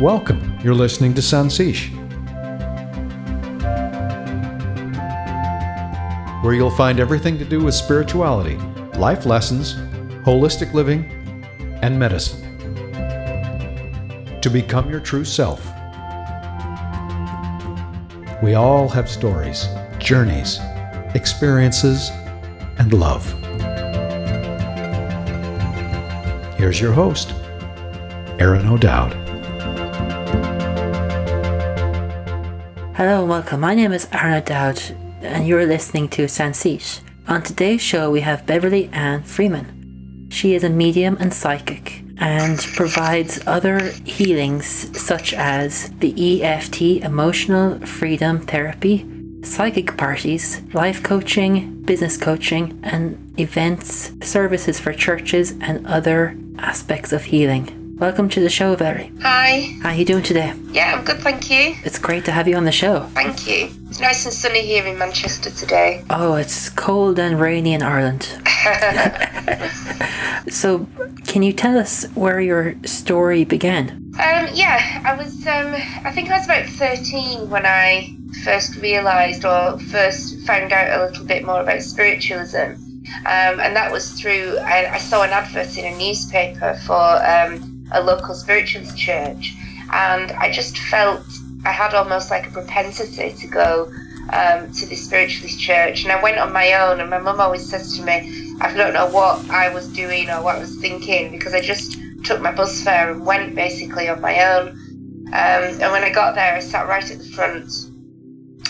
Welcome. You're listening to Sancit, where you'll find everything to do with spirituality, life lessons, holistic living, and medicine. To become your true self. We all have stories, journeys, experiences, and love. Here's your host, Aaron O'Dowd. Hello and welcome. My name is Arna O'Dowd, and you're listening to Sancit. On today's show, we have Beverly Anne Freeman. She is a medium and psychic and provides other healings such as the EFT, Emotional Freedom Therapy, psychic parties, life coaching, business coaching, and events, services for churches, and other aspects of healing. Welcome to the show, Beverly. Hi. How are you doing today? Yeah, I'm good, thank you. It's great to have you on the show. Thank you. It's nice and sunny here in Manchester today. Oh, it's cold and rainy in Ireland. so, can you tell us where your story began? Um, yeah, I was. Um, I think I was about 13 when I first realised or first found out a little bit more about spiritualism, um, and that was through. I, I, saw an advert in a newspaper for um, a local spiritualist church, and I just felt I had almost like a propensity to go um, to this spiritualist church. And I went on my own, and my mum always says to me, I don't know what I was doing or what I was thinking because I just took my bus fare and went basically on my own. Um, and when I got there, I sat right at the front.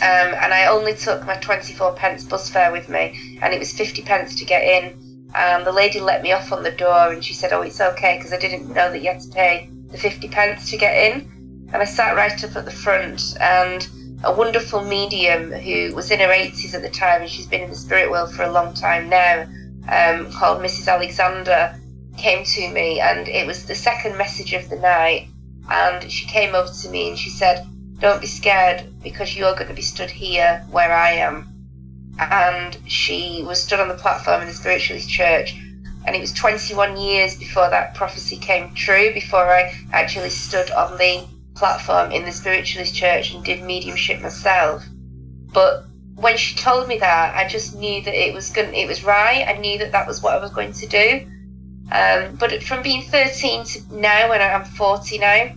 Um, and I only took my 24 pence bus fare with me, and it was 50 pence to get in. And the lady let me off on the door, and she said, "Oh, it's okay," because I didn't know that you had to pay the 50 pence to get in. And I sat right up at the front, and a wonderful medium who was in her 80s at the time, and she's been in the spirit world for a long time now, um, called Mrs. Alexander, came to me, and it was the second message of the night. And she came over to me and she said, Don't be scared because you're going to be stood here where I am. And she was stood on the platform in the Spiritualist Church. And it was 21 years before that prophecy came true, before I actually stood on the platform in the Spiritualist Church and did mediumship myself. But when she told me that, I just knew that it was going, it was right. I knew that that was what I was going to do. Um, but from being 13 to now, when I'm 40 now,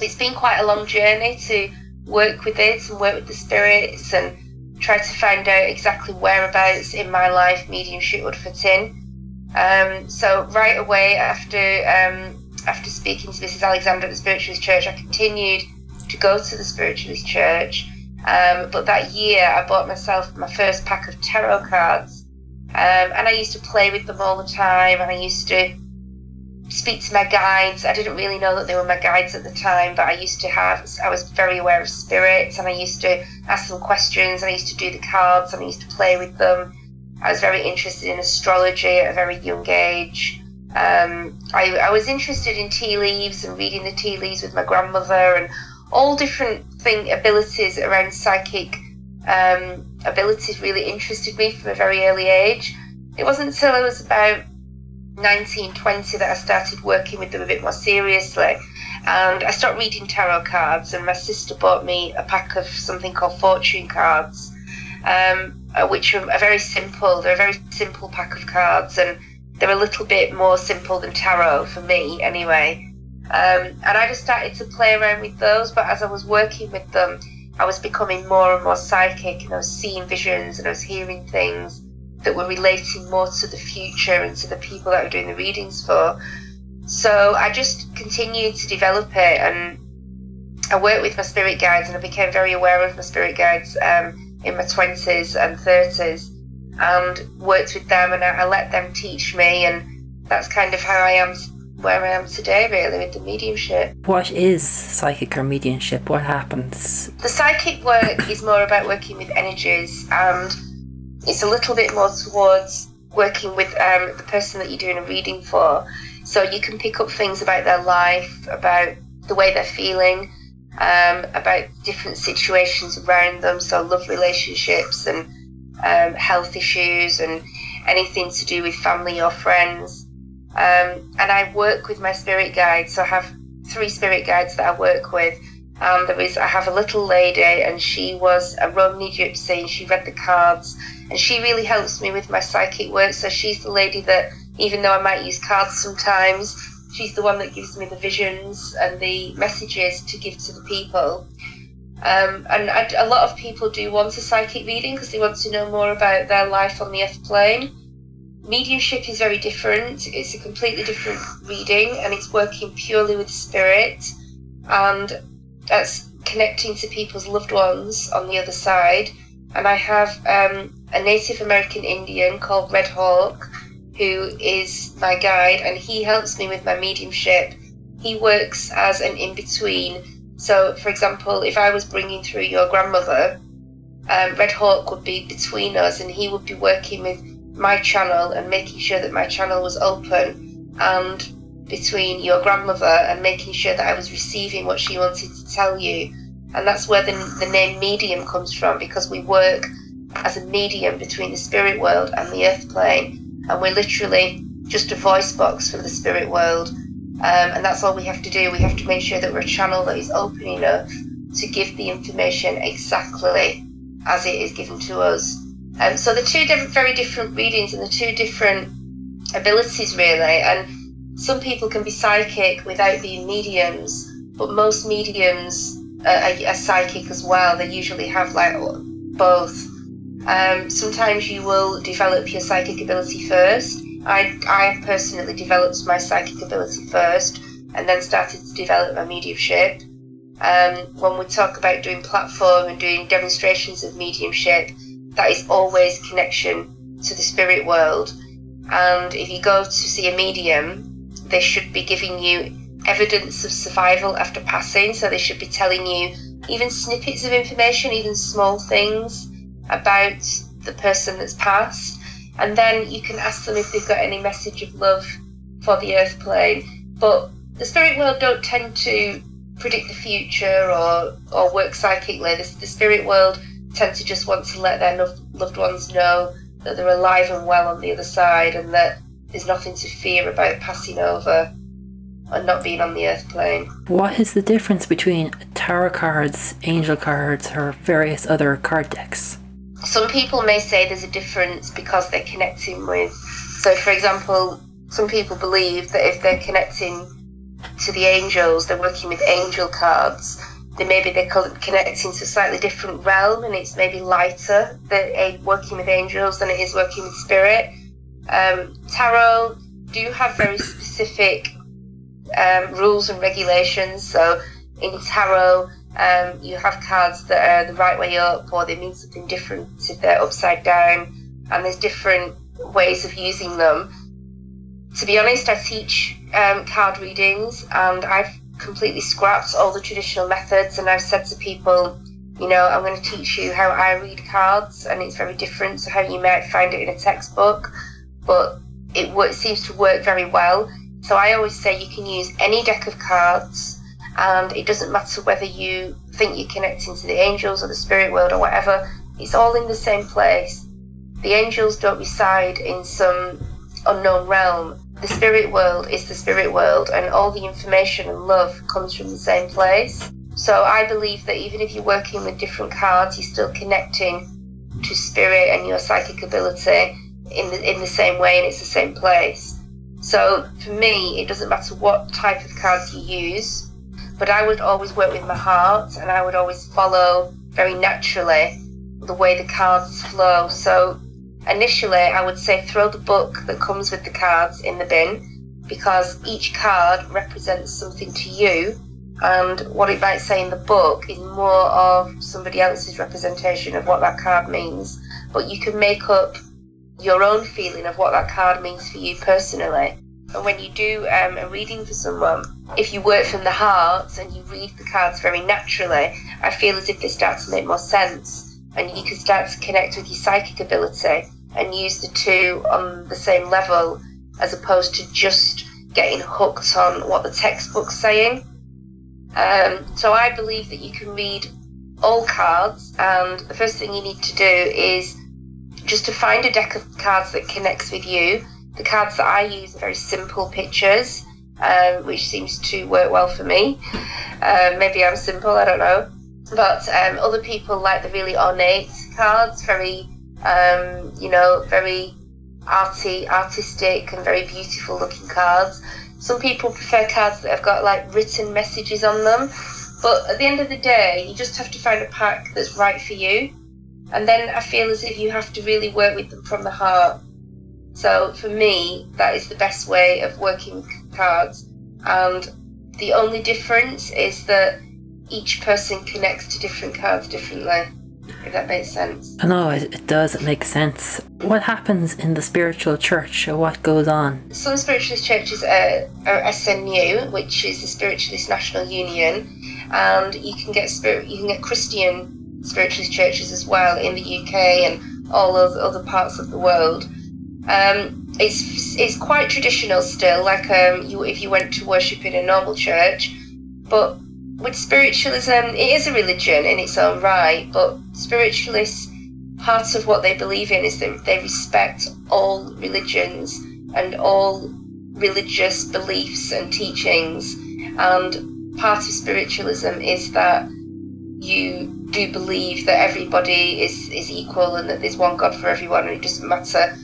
it's been quite a long journey to work with it and work with the spirits and try to find out exactly whereabouts in my life mediumship would fit in. Um, so right away after um, after speaking to Mrs. Alexander at the Spiritualist Church, I continued to go to the Spiritualist Church. Um, but that year, I bought myself my first pack of tarot cards, um, and I used to play with them all the time. And I used to speak to my guides. I didn't really know that they were my guides at the time, but I used to have. I was very aware of spirits, and I used to ask them questions. And I used to do the cards, and I used to play with them. I was very interested in astrology at a very young age. Um, I, I was interested in tea leaves and reading the tea leaves with my grandmother and all different thing abilities around psychic um, abilities really interested me from a very early age. It wasn't until I was about 19, 20 that I started working with them a bit more seriously. And I started reading tarot cards, and my sister bought me a pack of something called fortune cards, um, uh, which are, are very simple. They're a very simple pack of cards, and they're a little bit more simple than tarot for me, anyway. Um, and I just started to play around with those, but as I was working with them, I was becoming more and more psychic, and I was seeing visions and I was hearing things that were relating more to the future and to the people that I was doing the readings for. So I just continued to develop it, and I worked with my spirit guides, and I became very aware of my spirit guides um, in my twenties and thirties, and worked with them, and I, I let them teach me, and that's kind of how I am where I am today, really, with the mediumship. What is psychic or mediumship? What happens? The psychic work is more about working with energies, and it's a little bit more towards working with um, the person that you're doing a reading for. So you can pick up things about their life, about the way they're feeling, um, about different situations around them, so love relationships and um, health issues and anything to do with family or friends. Um, and I work with my spirit guides, so I have three spirit guides that I work with. And there is, I have a little lady, and she was a Romany gypsy, and she read the cards, and she really helps me with my psychic work. So she's the lady that, even though I might use cards sometimes, she's the one that gives me the visions and the messages to give to the people. Um, and I, a lot of people do want a psychic reading because they want to know more about their life on the earth plane. Mediumship is very different. It's a completely different reading and it's working purely with spirit and that's connecting to people's loved ones on the other side. And I have um, a Native American Indian called Red Hawk who is my guide and he helps me with my mediumship. He works as an in between so, for example, if I was bringing through your grandmother, um, Red Hawk would be between us and he would be working with my channel and making sure that my channel was open and between your grandmother and making sure that I was receiving what she wanted to tell you. And that's where the, the name medium comes from because we work as a medium between the spirit world and the earth plane. And we're literally just a voice box for the spirit world. Um, and that's all we have to do. We have to make sure that we're a channel that is open enough to give the information exactly as it is given to us. Um, so the two different, very different readings and the two different abilities, really. And some people can be psychic without being mediums, but most mediums are, are psychic as well. They usually have like both. Um, sometimes you will develop your psychic ability first, I, I personally developed my psychic ability first and then started to develop my mediumship. Um, when we talk about doing platform and doing demonstrations of mediumship, that is always connection to the spirit world. And if you go to see a medium, they should be giving you evidence of survival after passing. So they should be telling you even snippets of information, even small things about the person that's passed and then you can ask them if they've got any message of love for the earth plane. But the spirit world don't tend to predict the future or, or work psychically. The, the spirit world tend to just want to let their loved ones know that they're alive and well on the other side and that there's nothing to fear about passing over and not being on the earth plane. What is the difference between tarot cards, angel cards, or various other card decks? Some people may say there's a difference because they're connecting with. So, for example, some people believe that if they're connecting to the angels, they're working with angel cards. Then maybe they're connecting to a slightly different realm, and it's maybe lighter that working with angels than it is working with spirit. Um, tarot do have very specific um, rules and regulations. So in tarot, um, you have cards that are the right way up or they mean something different if they're upside down, and there's different ways of using them. To be honest, I teach um, card readings and I've completely scrapped all the traditional methods and I've said to people, you know, I'm going to teach you how I read cards and it's very different to how you might find it in a textbook, but it seems to work very well. So I always say you can use any deck of cards and it doesn't matter whether you think you're connecting to the angels or the spirit world or whatever, it's all in the same place. The angels don't reside in some unknown realm. The spirit world is the spirit world, and all the information and love comes from the same place. So I believe that even if you're working with different cards, you're still connecting to spirit and your psychic ability in the in the same way, and it's the same place. So for me, it doesn't matter what type of cards you use but I would always work with my heart and I would always follow very naturally the way the cards flow. So initially, I would say throw the book that comes with the cards in the bin because each card represents something to you. And what it might say in the book is more of somebody else's representation of what that card means. But you can make up your own feeling of what that card means for you personally. And when you do um, a reading for someone, if you work from the heart and you read the cards very naturally, I feel as if they start to make more sense and you can start to connect with your psychic ability and use the two on the same level as opposed to just getting hooked on what the textbook's saying. Um, so I believe that you can read all cards, and the first thing you need to do is just to find a deck of cards that connects with you the cards that I use are very simple pictures. um, which seems to work well for me. Um, maybe I'm simple, I don't know. But um, other people like the really ornate cards, very, um, you know, very arty, artistic and very beautiful looking cards. Some people prefer cards that have got like written messages on them. But at the end of the day, you just have to find a pack that's right for you. And then I feel as if you have to really work with them from the heart. So for me, that is the best way of working with cards. And the only difference is that each person connects to different cards differently. If that makes sense. I know it, it does. It makes sense. What happens in the spiritual church, or what goes on? Some spiritualist churches are, are SNU, which is the Spiritualist National Union, and you can get spirit, you can get Christian spiritualist churches as well in the UK and all of other parts of the world. Um, it's it's quite traditional still, like um, you if you went to worship in a normal church, but with spiritualism, it is a religion in its own right, but spiritualists, part of what they believe in is that they respect all religions and all religious beliefs and teachings. And part of spiritualism is that you do believe that everybody is, is equal and that there's one God for everyone, and it doesn't matter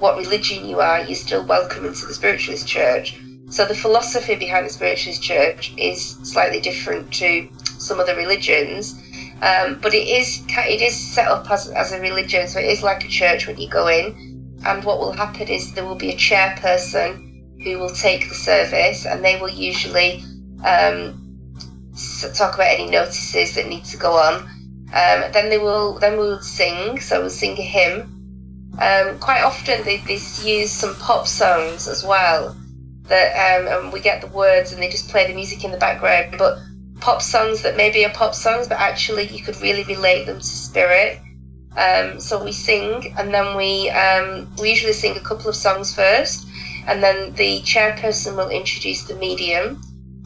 what religion you are, you're still welcome into the spiritualist church. So the philosophy behind the spiritualist church is slightly different to some other religions, um, but it is it is set up as, as a religion, so it is like a church when you go in. And what will happen is there will be a chairperson who will take the service, and they will usually um, talk about any notices that need to go on. Um, then they will then we will sing, so we'll sing a hymn. Um, quite often they, they use some pop songs as well that um, and we get the words and they just play the music in the background. But pop songs that maybe are pop songs, but actually you could really relate them to spirit. Um, so we sing, and then we um, we usually sing a couple of songs first, and then the chairperson will introduce the medium,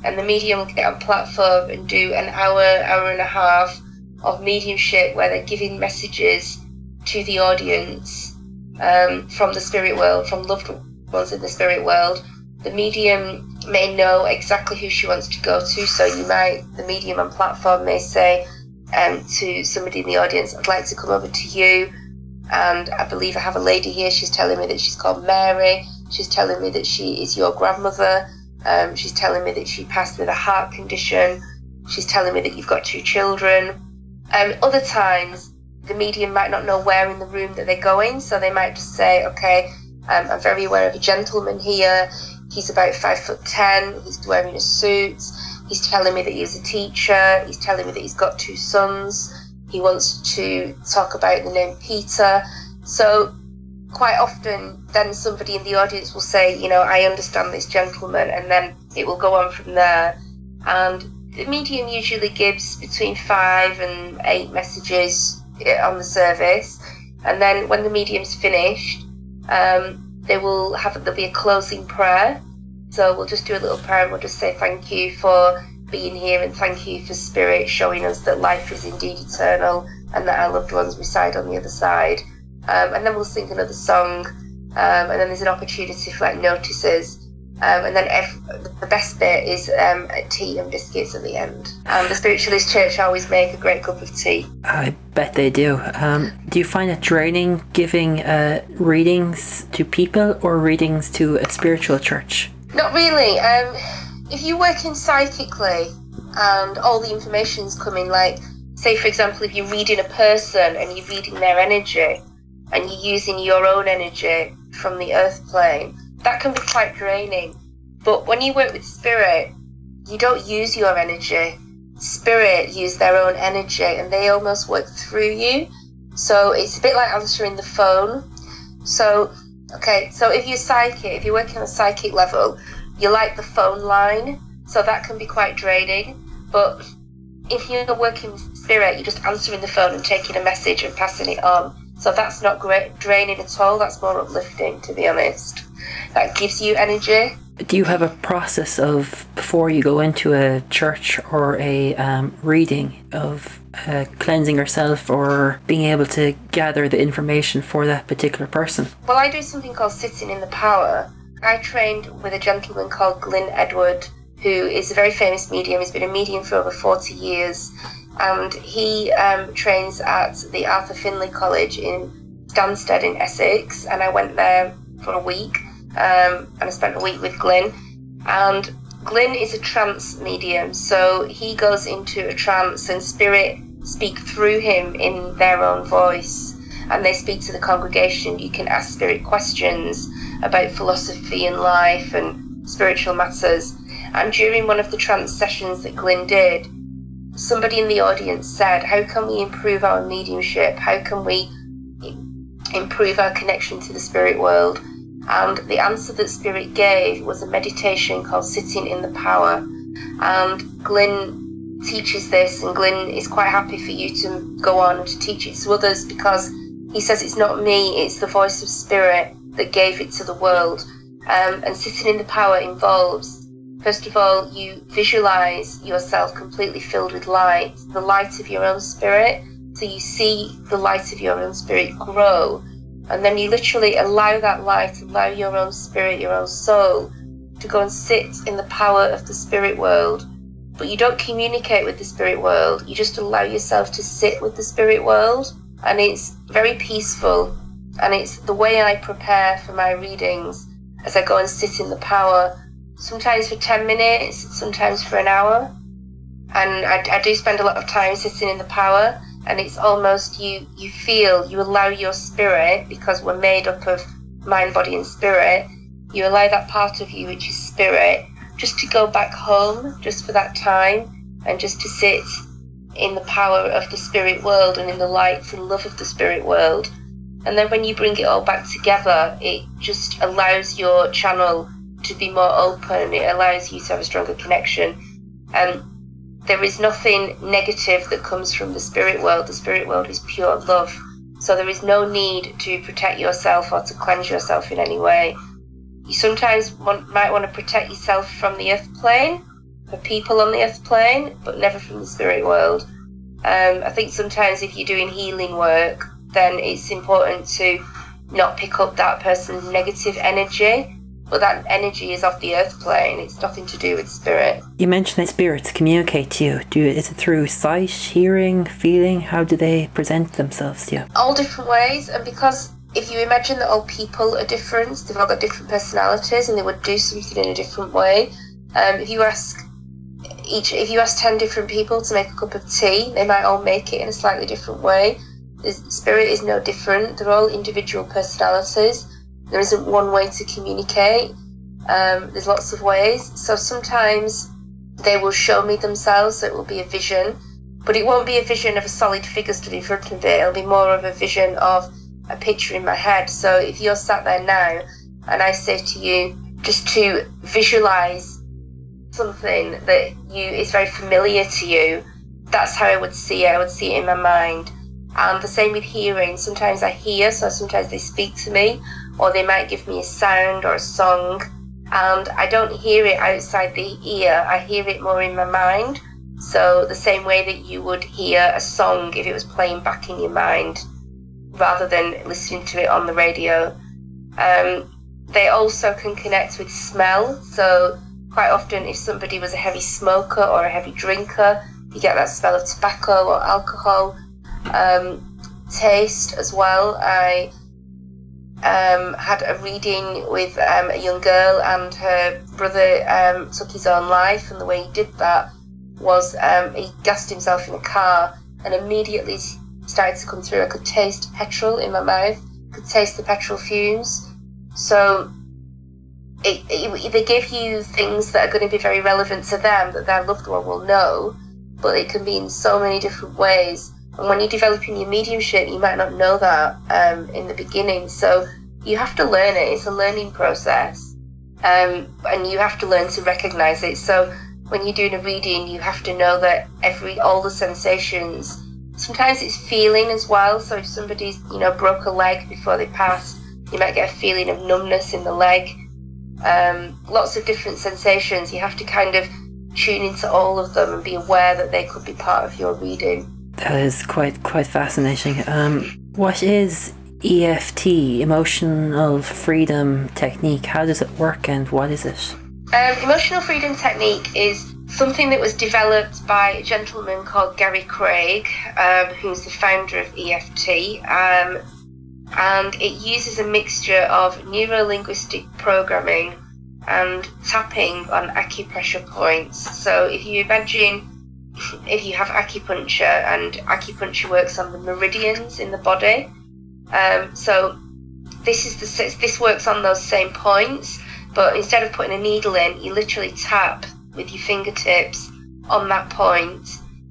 and the medium will get on platform and do an hour, hour and a half of mediumship where they're giving messages to the audience um, from the spirit world, from loved ones in the spirit world, the medium may know exactly who she wants to go to. So you might, the medium and platform may say um, to somebody in the audience, I'd like to come over to you. And I believe I have a lady here. She's telling me that she's called Mary. She's telling me that she is your grandmother. Um, she's telling me that she passed with a heart condition. She's telling me that you've got two children. Um, other times, the medium might not know where in the room that they're going, so they might just say, okay, um, I'm very aware of a gentleman here. He's about five foot ten. He's wearing a suit. He's telling me that he's a teacher. He's telling me that he's got two sons. He wants to talk about the name Peter. So, quite often, then somebody in the audience will say, You know, I understand this gentleman, and then it will go on from there. And the medium usually gives between five and eight messages on the service. And then when the medium's finished, um, they will have there'll be a closing prayer. So we'll just do a little prayer and we'll just say thank you for being here and thank you for spirit showing us that life is indeed eternal and that our loved ones reside on the other side. Um, and then we'll sing another song, um, and then there's an opportunity for like notices. Um, and then every, the best bit is um, tea and biscuits at the end. And the Spiritualist Church always make a great cup of tea. I bet they do. Um, do you find it draining giving uh, readings to people or readings to a spiritual church? Not really. Um, if you're working psychically and all the information's coming, like, say, for example, if you're reading a person and you're reading their energy and you're using your own energy from the earth plane that can be quite draining. But when you work with spirit, you don't use your energy. Spirit use their own energy and they almost work through you. So it's a bit like answering the phone. So, okay, so if you're psychic, if you're working on a psychic level, you like the phone line. So that can be quite draining. But if you're working with spirit, you're just answering the phone and taking a message and passing it on. So that's not great draining at all. That's more uplifting, to be honest that gives you energy. Do you have a process of before you go into a church or a um, reading of uh, cleansing yourself or being able to gather the information for that particular person? Well, I do something called sitting in the power, I trained with a gentleman called Glyn Edward, who is a very famous medium. He's been a medium for over 40 years, and he um, trains at the Arthur Findlay College in Stansted in Essex. And I went there for a week, um, and I spent a week with Glyn. And Glyn is a trance medium, so he goes into a trance, and spirit speak through him in their own voice and they speak to the congregation. You can ask spirit questions about philosophy and life and spiritual matters. And during one of the trance sessions that Glyn did, somebody in the audience said, How can we improve our mediumship? How can we improve our connection to the spirit world? And the answer that Spirit gave was a meditation called Sitting in the Power. And Glyn teaches this, and Glyn is quite happy for you to go on to teach it to others because he says it's not me, it's the voice of spirit that gave it to the world. Um, and sitting in the power involves, first of all, you visualize yourself completely filled with light, the light of your own spirit. So you see the light of your own spirit grow. And then you literally allow that light, allow your own spirit, your own soul to go and sit in the power of the spirit world but you don't communicate with the spirit world. You just allow yourself to sit with the spirit world, and it's very peaceful. And it's the way I prepare for my readings as I go and sit in the power, sometimes for 10 minutes, sometimes for an hour. And I, I do spend a lot of time sitting in the power, and it's almost you, you feel, you allow your spirit, because we're made up of mind, body, and spirit, you allow that part of you, which is spirit, just to go back home just for that time and just to sit in the power of the spirit world and in the light and love of the spirit world. And then when you bring it all back together, it just allows your channel to be more open, it allows you to have a stronger connection. And there is nothing negative that comes from the spirit world. The spirit world is pure love. So there is no need to protect yourself or to cleanse yourself in any way you sometimes want, might want to protect yourself from the earth plane, for people on the earth plane, but never from the spirit world. Um, I think sometimes if you're doing healing work, then it's important to not pick up that person's negative energy. But that energy is off the earth plane. It's nothing to do with spirit. You mentioned that spirits communicate to you. Do is it through sight, hearing, feeling? How do they present themselves to you? All different ways, and because if you imagine that all people are different, they've all got different personalities and they would do something in a different way. Um, if you ask each, if you ask 10 different people to make a cup of tea, they might all make it in a slightly different way. The spirit is no different, they're all individual personalities. There isn't one way to communicate, um, there's lots of ways. So sometimes they will show me themselves, so it will be a vision, but it won't be a vision of a solid figure stood in front of it, it'll be more of a vision of a picture in my head. So if you're sat there now and I say to you just to visualize something that you is very familiar to you, that's how I would see it. I would see it in my mind. And the same with hearing. Sometimes I hear, so sometimes they speak to me, or they might give me a sound or a song, and I don't hear it outside the ear. I hear it more in my mind. So the same way that you would hear a song if it was playing back in your mind rather than listening to it on the radio. Um, they also can connect with smell. So, quite often, if somebody was a heavy smoker or a heavy drinker, you get that smell of tobacco or alcohol. Um, taste as well. I um, had a reading with um, a young girl, and her brother um, took his own life, and the way he did that was um, he gassed himself in a car, and immediately started to come through. I could taste petrol in my mouth, could taste the petrol fumes. So it, it, they give you things that are going to be very relevant to them that their loved one will know, but it can be in so many different ways. And when you're developing your mediumship, you might not know that um, in the beginning. So you have to learn it. It's a learning process, um, and you have to learn to recognize it. So when you're doing a reading, you have to know that every all the sensations Sometimes it's feeling as well. So if somebody's, you know, broke a leg before they pass, you might get a feeling of numbness in the leg. Um, lots of different sensations. You have to kind of tune into all of them and be aware that they could be part of your reading. That is quite quite fascinating. Um, what is EFT, emotional freedom technique, how does it work and what is it? Um, emotional freedom technique is something that was developed by a gentleman called Gary Craig, um, who's the founder of EFT. Um, and it uses a mixture of neuro linguistic programming and tapping on acupressure points. So if you imagine if you have acupuncture and acupuncture works on the meridians in the body, um, so this is the this works on those same points, but instead of putting a needle in, you literally tap with your fingertips on that point,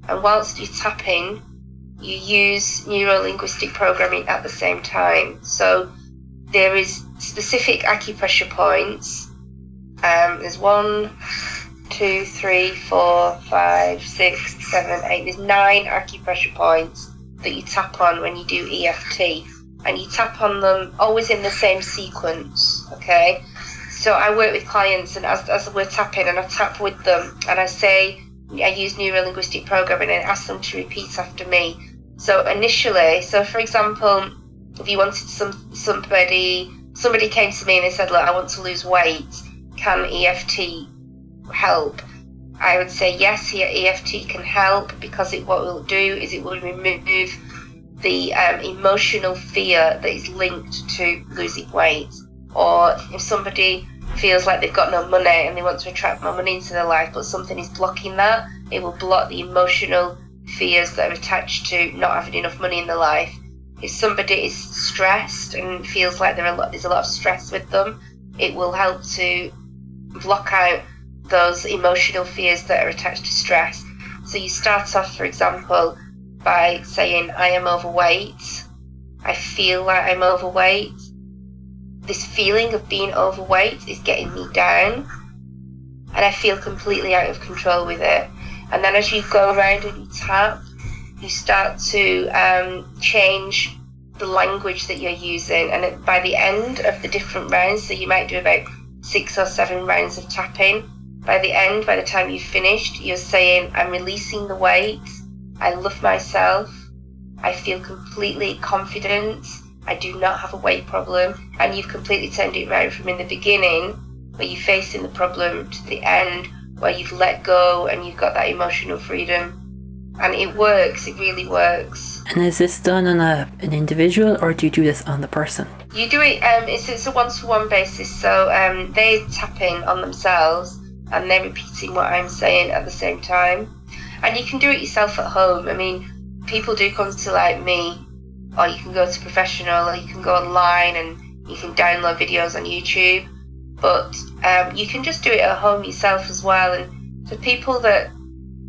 and whilst you're tapping, you use neuro linguistic programming at the same time. So there is specific acupressure points. Um, there's one, two, three, four, five, six, seven, eight. There's nine acupressure points that you tap on when you do EFT, and you tap on them always in the same sequence. Okay. So I work with clients, and as, as we're tapping, and I tap with them, and I say, I use neuro linguistic programming and ask them to repeat after me. So initially, so for example, if you wanted some somebody somebody came to me and they said, "Look, I want to lose weight. Can EFT help?" I would say yes, here EFT can help because it what it will do is it will remove the um, emotional fear that is linked to losing weight. Or if somebody feels like they've got no money and they want to attract more money into their life, but something is blocking that, it will block the emotional fears that are attached to not having enough money in their life. If somebody is stressed and feels like there a lot, there's a lot of stress with them, it will help to block out those emotional fears that are attached to stress. So you start off, for example, by saying, I am overweight. I feel like I'm overweight. This feeling of being overweight is getting me down. And I feel completely out of control with it. And then as you go around and you tap, you start to um, change the language that you're using. And by the end of the different rounds, so you might do about six or seven rounds of tapping. By the end, by the time you've finished, you're saying, I'm releasing the weight. I love myself. I feel completely confident. I do not have a weight problem. And you've completely turned it around from in the beginning, where you're facing the problem, to the end, where you've let go and you've got that emotional freedom. And it works, it really works. And is this done on a, an individual or do you do this on the person? You do it, um, it's, it's a one to one basis. So um, they tap in on themselves and they're repeating what I'm saying at the same time. And you can do it yourself at home. I mean, people do come to like me, or you can go to professional, or you can go online and you can download videos on YouTube but um, you can just do it at home yourself as well. And for people that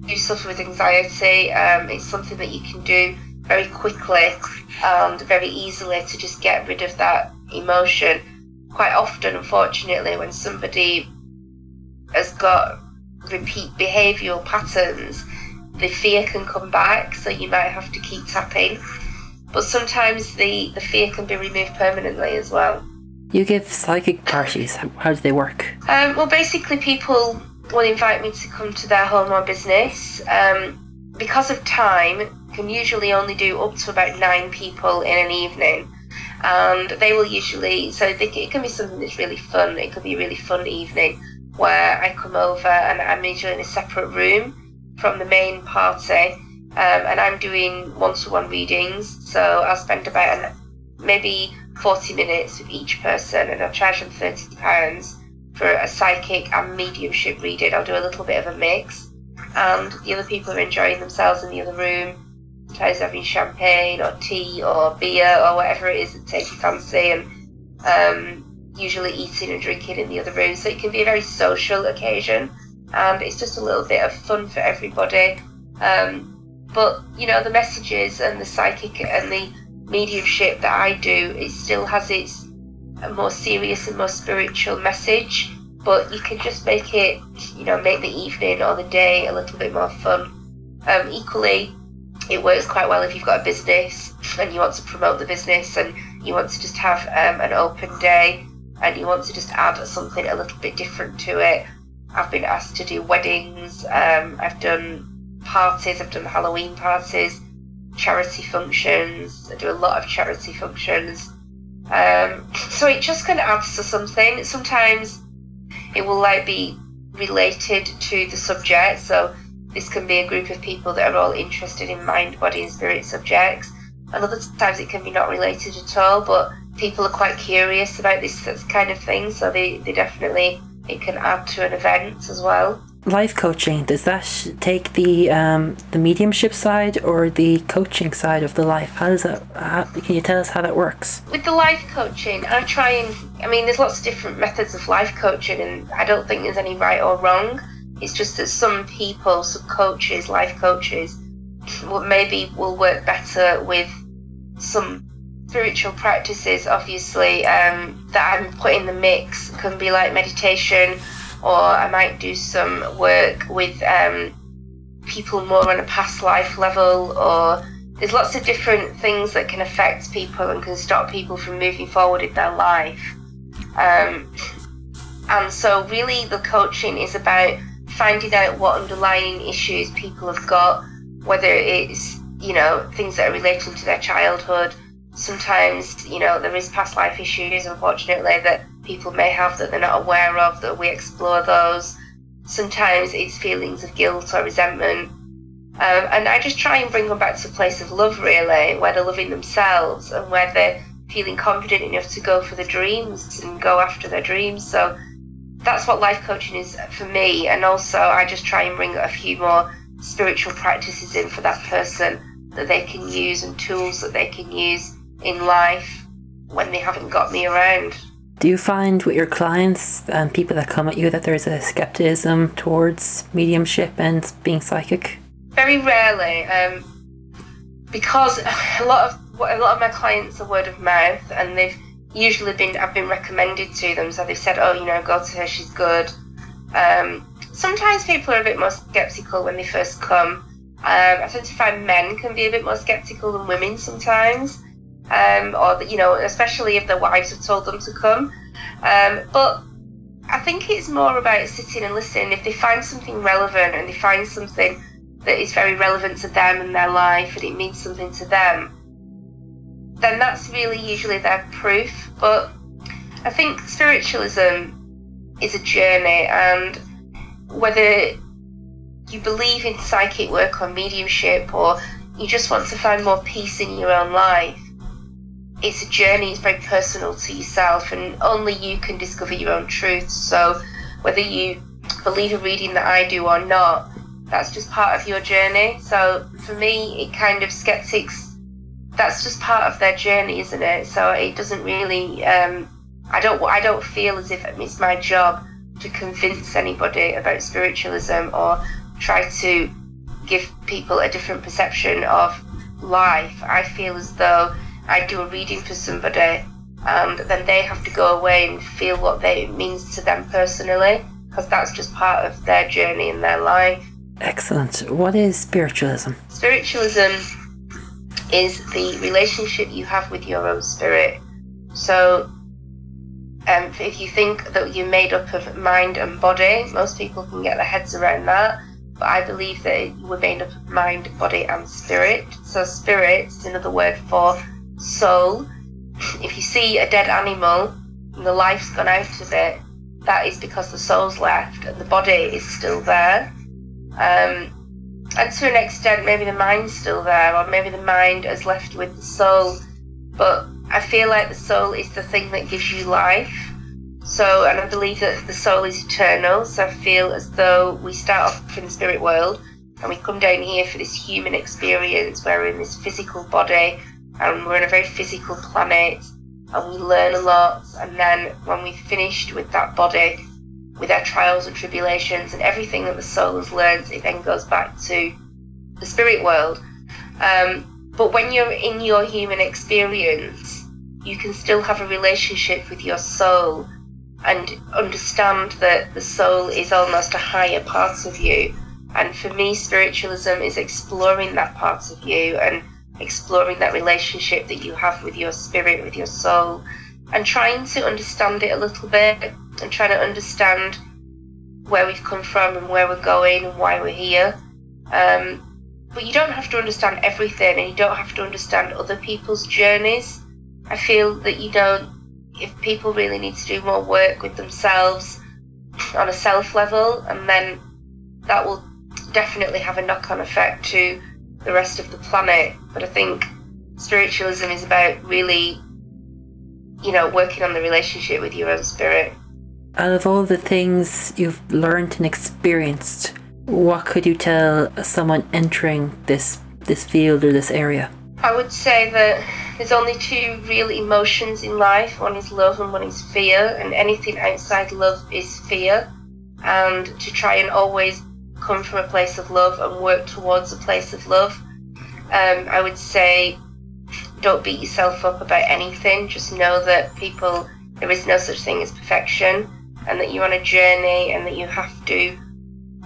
do suffer with anxiety, um, it's something that you can do very quickly and very easily to just get rid of that emotion. Quite often, unfortunately, when somebody has got repeat behavioural patterns, the fear can come back, so you might have to keep tapping. But sometimes the, the fear can be removed permanently as well. You give psychic parties. How do they work? Um, well, basically, people will invite me to come to their home or business. Um, because of time, can usually only do up to about nine people in an evening. And they will usually, so they, it can be something that's really fun. It could be a really fun evening where I come over and I'm usually in a separate room from the main party. Um, and I'm doing one to one readings. So I'll spend about an, maybe 40 minutes with each person and I'll charge them £30 for a psychic and mediumship reading. I'll do a little bit of a mix. And the other people are enjoying themselves in the other room. Sometimes having champagne or tea or beer or whatever it is that takes your fancy and um, usually eating and drinking in the other room. So it can be a very social occasion and it's just a little bit of fun for everybody. Um, but you know the messages and the psychic and the mediumship that I do, it still has its more serious and more spiritual message, but you can just make it, you know, make the evening or the day a little bit more fun. Um, equally, it works quite well if you've got a business and you want to promote the business and you want to just have um, an open day and you want to just add something a little bit different to it. I've been asked to do weddings, um, I've done parties, I've done Halloween parties charity functions. I do a lot of charity functions. Um, so it just kind of adds to something. Sometimes it will like be related to the subject. So this can be a group of people that are all interested in mind, body, and spirit subjects. And other times it can be not related at all, but people are quite curious about this kind of thing. So they, they definitely it can add to an event as well. Life coaching does that take the um, the mediumship side or the coaching side of the life? How does that how, can you tell us how that works? With the life coaching i try and i mean there's lots of different methods of life coaching and i don't think there's any right or wrong. It's just that some people some coaches life coaches maybe will work better with some spiritual practices obviously um, that i'm put in the mix can be like meditation or I might do some work with um, people more on a past life level, or there's lots of different things that can affect people and can stop people from moving forward in their life. Um, and so, really, the coaching is about finding out what underlying issues people have got, whether it's you know things that are relating to their childhood. Sometimes, you know, there is past life issues, unfortunately, that people may have that they're not aware of, that we explore those. Sometimes it's feelings of guilt or resentment. Um, and I just try and bring them back to a place of love, really, where they're loving themselves and where they're feeling confident enough to go for the dreams and go after their dreams. So that's what life coaching is for me. And also, I just try and bring a few more spiritual practices in for that person that they can use and tools that they can use in life when they haven't got me around. Do you find with your clients and people that come at you that there's a skepticism towards mediumship and being psychic? Very rarely, um, because a lot of a lot of my clients are word of mouth, and they've usually been I've been recommended to them, so they've said, "Oh, you know, go to her, she's good." Um, sometimes people are a bit more skeptical when they first come. Um, I tend to find men can be a bit more skeptical than women sometimes um, or you know, especially if their wives have told them to come. Um, but I think it's more about sitting and listening. If they find something relevant and they find something that is very relevant to them and their life, and it means something to them, then that's really usually their proof. But I think spiritualism is a journey, and whether you believe in psychic work or mediumship, or you just want to find more peace in your own life, it's a journey, it's very personal to yourself, and only you can discover your own truth. So, whether you believe a reading that I do or not, that's just part of your journey. So, for me, it kind of skeptics, that's just part of their journey, isn't it? So, it doesn't really, um, I don't, I don't feel as if it's my job to convince anybody about spiritualism or try to give people a different perception of life. I feel as though I do a reading for somebody, and then they have to go away and feel what they, it means to them personally, because that's just part of their journey in their life. Excellent. What is spiritualism? Spiritualism is the relationship you have with your own spirit. So, um, if you think that you're made up of mind and body, most people can get their heads around that. But I believe that we're made up of mind, body, and spirit. So, spirit is another word for soul. If you see a dead animal and the life's gone out of it, that is because the soul's left and the body is still there. Um, and to an extent, maybe the mind's still there, or maybe the mind has left with the soul. But I feel like the soul is the thing that gives you life. So, and I believe that the soul is eternal. So I feel as though we start off in the spirit world and we come down here for this human experience where we're in this physical body and we're in a very physical planet and we learn a lot. And then when we've finished with that body with our trials and tribulations and everything that the soul has learned it then goes back to the spirit world. Um, but when you're in your human experience you can still have a relationship with your soul and understand that the soul is almost a higher part of you. And for me spiritualism is exploring that part of you and exploring that relationship that you have with your spirit, with your soul, and trying to understand it a little bit and trying to understand where we've come from and where we're going and why we're here. Um, but you don't have to understand everything and you don't have to understand other people's journeys. I feel that you don't, if people really need to do more work with themselves on a self level, and then that will definitely have a knock on effect to the rest of the planet. But I think spiritualism is about really, you know, working on the relationship with your own spirit. Out of all the things you've learned and experienced, what could you tell someone entering this this field or this area? I would say that there's only two real emotions in life. One is love and one is fear, and anything outside love is fear. And to try and always come from a place of love and work towards a place of love. Um, I would say don't beat yourself up about anything. Just know that people, there is no such thing as perfection, and that you're on a journey and that you have to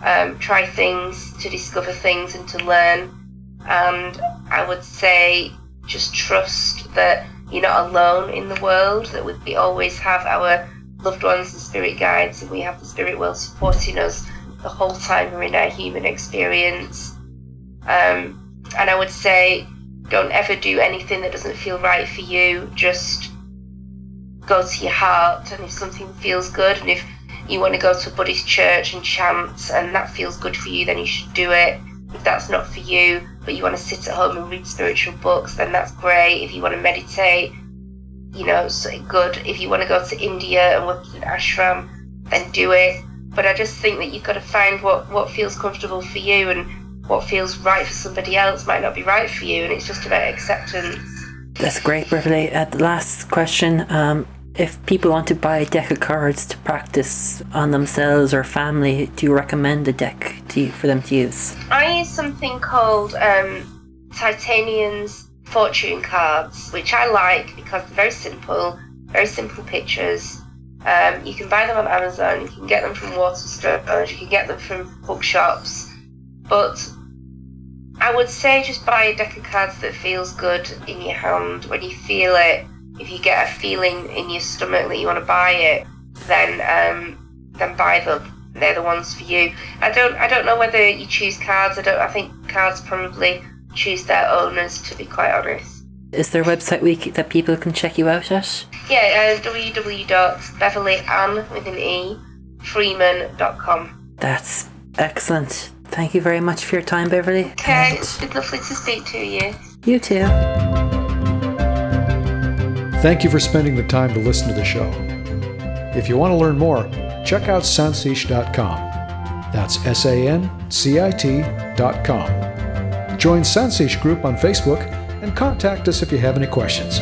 um, try things to discover things and to learn. And I would say just trust that you're not alone in the world, that we always have our loved ones and spirit guides, and we have the spirit world supporting us the whole time we're in our human experience. Um, and I would say, don't ever do anything that doesn't feel right for you. Just go to your heart, and if something feels good, and if you want to go to a Buddhist church and chant, and that feels good for you, then you should do it. If that's not for you, but you want to sit at home and read spiritual books, then that's great. If you want to meditate, you know, so good. If you want to go to India and work in an ashram, then do it. But I just think that you've got to find what, what feels comfortable for you and what feels right for somebody else might not be right for you. And it's just about acceptance. That's great, Beverly. Uh, the last question. Um, if people want to buy a deck of cards to practice on themselves or family, do you recommend a deck to, for them to use? I use something called um, Titania's fortune cards, which I like because they're very simple, very simple pictures. Um, you can buy them on Amazon, you can get them from water Waterstones, you can get them from bookshops. But I would say just buy a deck of cards that feels good in your hand when you feel it. If you get a feeling in your stomach that you want to buy it, then um, then buy them. They're the ones for you. I don't I don't know whether you choose cards. I don't. I think cards probably choose their owners. To be quite honest. Is there a website we, that people can check you out at? Yeah, uh, www.beverlyann with an E freeman.com. That's excellent. Thank you very much for your time, Beverly. Okay, it's lovely to speak to you. You too. Thank you for spending the time to listen to the show. If you want to learn more, check out sancit.com. That's S A N C I T.com. Join Sancit Group on Facebook and contact us if you have any questions.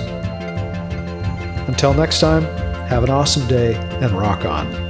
Until next time, have an awesome day and rock on.